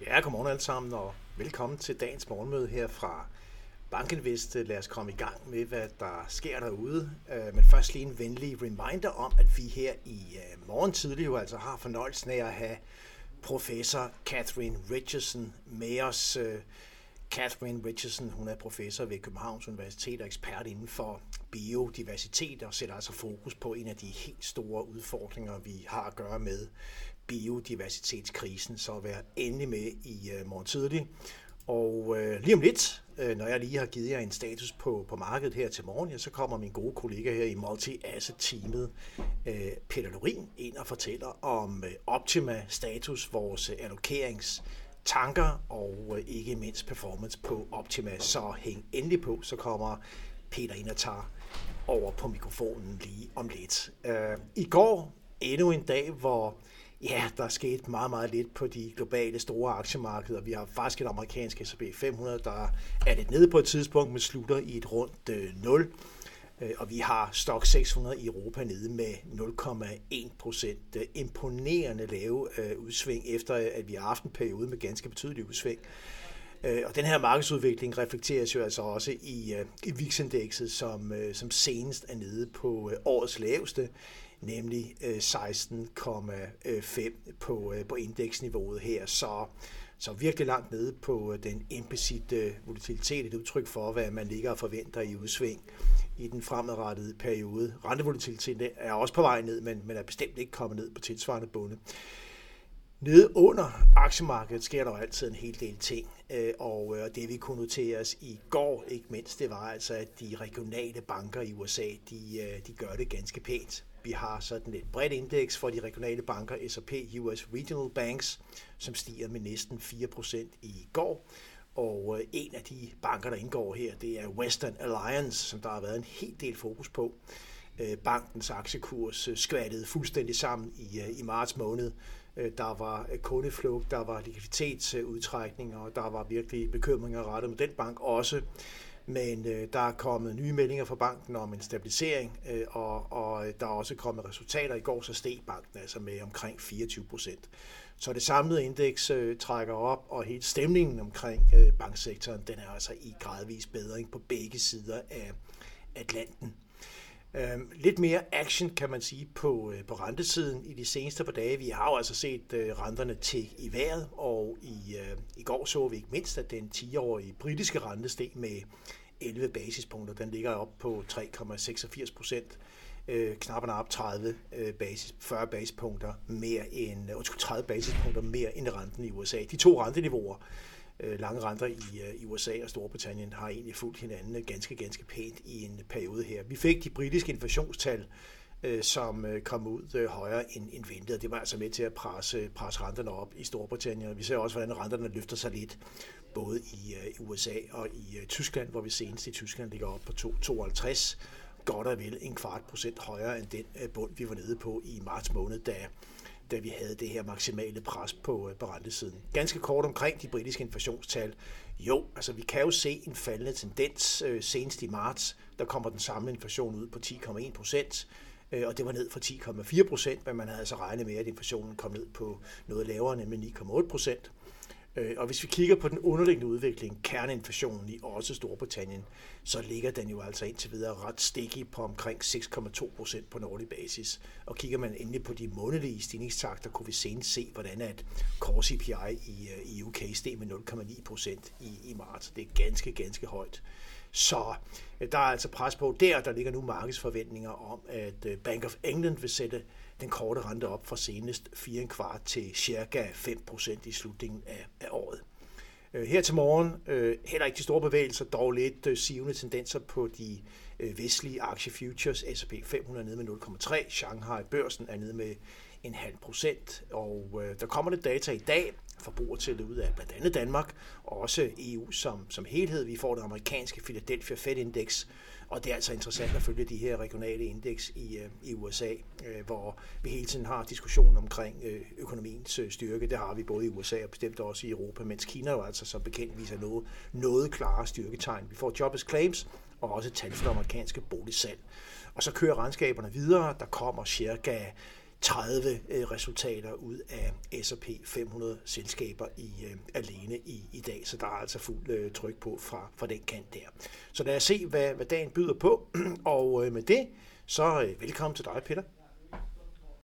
Ja, godmorgen alle sammen, og velkommen til dagens morgenmøde her fra Bankinvest. Lad os komme i gang med, hvad der sker derude. Øh, men først lige en venlig reminder om, at vi her i øh, morgen tidlig jo altså har fornøjelsen af at have professor Catherine Richardson med os. Øh, Catherine Richardson, hun er professor ved Københavns Universitet og ekspert inden for biodiversitet og sætter altså fokus på en af de helt store udfordringer, vi har at gøre med biodiversitetskrisen. Så vær endelig med i uh, morgen tidlig. Og øh, lige om lidt, øh, når jeg lige har givet jer en status på, på markedet her til morgen, ja, så kommer min gode kollega her i Multi-Asset-teamet, øh, Peter Lorin, ind og fortæller om øh, Optima status, vores øh, allokerings tanker og øh, ikke mindst performance på Optima. Så hæng endelig på, så kommer Peter ind og tager over på mikrofonen lige om lidt. Øh, I går endnu en dag, hvor ja, der er sket meget, meget lidt på de globale store aktiemarkeder. Vi har faktisk et amerikansk S&P 500, der er lidt nede på et tidspunkt, men slutter i et rundt øh, 0. Øh, og vi har Stock 600 i Europa nede med 0,1 procent. Øh, imponerende lave øh, udsving, efter at vi har haft en periode med ganske betydelig udsving. Og den her markedsudvikling reflekteres jo altså også i, i VIX-indekset, som, som senest er nede på årets laveste, nemlig øh, 16,5 på, øh, på indeksniveauet her. Så så virkelig langt nede på øh, den implicite volatilitet, et udtryk for, hvad man ligger og forventer i udsving i den fremadrettede periode. Rentevolatiliteten er også på vej ned, men, men er bestemt ikke kommet ned på tilsvarende bunde. Nede under aktiemarkedet sker der jo altid en hel del ting, og det vi kunne notere os i går, ikke mindst, det var altså, at de regionale banker i USA, de, de gør det ganske pænt. Vi har sådan et bredt indeks for de regionale banker, S&P US Regional Banks, som stiger med næsten 4% i går. Og øh, en af de banker, der indgår her, det er Western Alliance, som der har været en hel del fokus på. Øh, bankens aktiekurs øh, skvattede fuldstændig sammen i, i marts måned. Der var kundeflugt, der var likviditetsudtrækninger, og der var virkelig bekymringer rettet med den bank også. Men øh, der er kommet nye meldinger fra banken om en stabilisering, øh, og, og øh, der er også kommet resultater. I går så steg banken altså med omkring 24 procent. Så det samlede indeks øh, trækker op, og hele stemningen omkring øh, banksektoren, den er altså i gradvis bedring på begge sider af Atlanten. Øh, lidt mere action, kan man sige, på, øh, på rentesiden i de seneste par dage. Vi har jo altså set øh, renterne til i vejret, og i, øh, i går så vi ikke mindst, at den 10-årige britiske rente steg med 11 basispunkter. Den ligger op på 3,86 procent øh, knap op 30 øh, basis, 40 basispunkter mere end, øh, 30 basispunkter mere end renten i USA. De to renteniveauer, Øh, lange renter i, øh, i USA og Storbritannien, har egentlig fulgt hinanden ganske, ganske pænt i en periode her. Vi fik de britiske inflationstal, øh, som kom ud højere end, end ventet. Det var altså med til at presse, presse renterne op i Storbritannien. Vi ser også, hvordan renterne løfter sig lidt, både i, USA og i Tyskland, hvor vi senest i Tyskland ligger op på 2,52 godt og vel en kvart procent højere end den bund, vi var nede på i marts måned, da, da vi havde det her maksimale pres på, øh, på rentesiden. Ganske kort omkring de britiske inflationstal. Jo, altså vi kan jo se en faldende tendens. Øh, senest i marts, der kommer den samlede inflation ud på 10,1 procent øh, og det var ned fra 10,4 procent, men man havde altså regnet med, at inflationen kom ned på noget lavere, nemlig 9,8 procent. Øh, og hvis vi kigger på den underliggende udvikling, kerneinflationen i også Storbritannien, så ligger den jo altså indtil videre ret stikkig på omkring 6,2 procent på en årlig basis. Og kigger man endelig på de månedlige stigningstakter, kunne vi senest se, hvordan at core CPI i, øh, i UK steg med 0,9 procent i, i marts. Det er ganske, ganske højt. Så øh, der er altså pres på der. Der ligger nu markedsforventninger om, at øh, Bank of England vil sætte den korte rente op fra senest 4,25 til cirka 5% i slutningen af, af året. Øh, her til morgen heller ikke de store bevægelser, dog lidt sivende tendenser på de vestlige aktiefutures. S&P 500 nede med 0,3, Shanghai børsen er nede med en halv procent, og øh, der kommer lidt data i dag, forbrugertillet ud af blandt andet Danmark, og også EU som, som helhed. Vi får det amerikanske Philadelphia Fed Index, og det er altså interessant at følge de her regionale indeks i, øh, i USA, øh, hvor vi hele tiden har diskussionen omkring øh, økonomiens øh, styrke. Det har vi både i USA og bestemt også i Europa, mens Kina jo altså som bekendt viser noget, noget klare styrketegn. Vi får jobless claims og også tal for det amerikanske boligsalg. Og så kører regnskaberne videre. Der kommer cirka 30 øh, resultater ud af S&P 500 selskaber i øh, alene i, i dag, så der er altså fuld øh, tryk på fra, fra den kant der. Så lad os se, hvad, hvad dagen byder på, og øh, med det, så øh, velkommen til dig, Peter.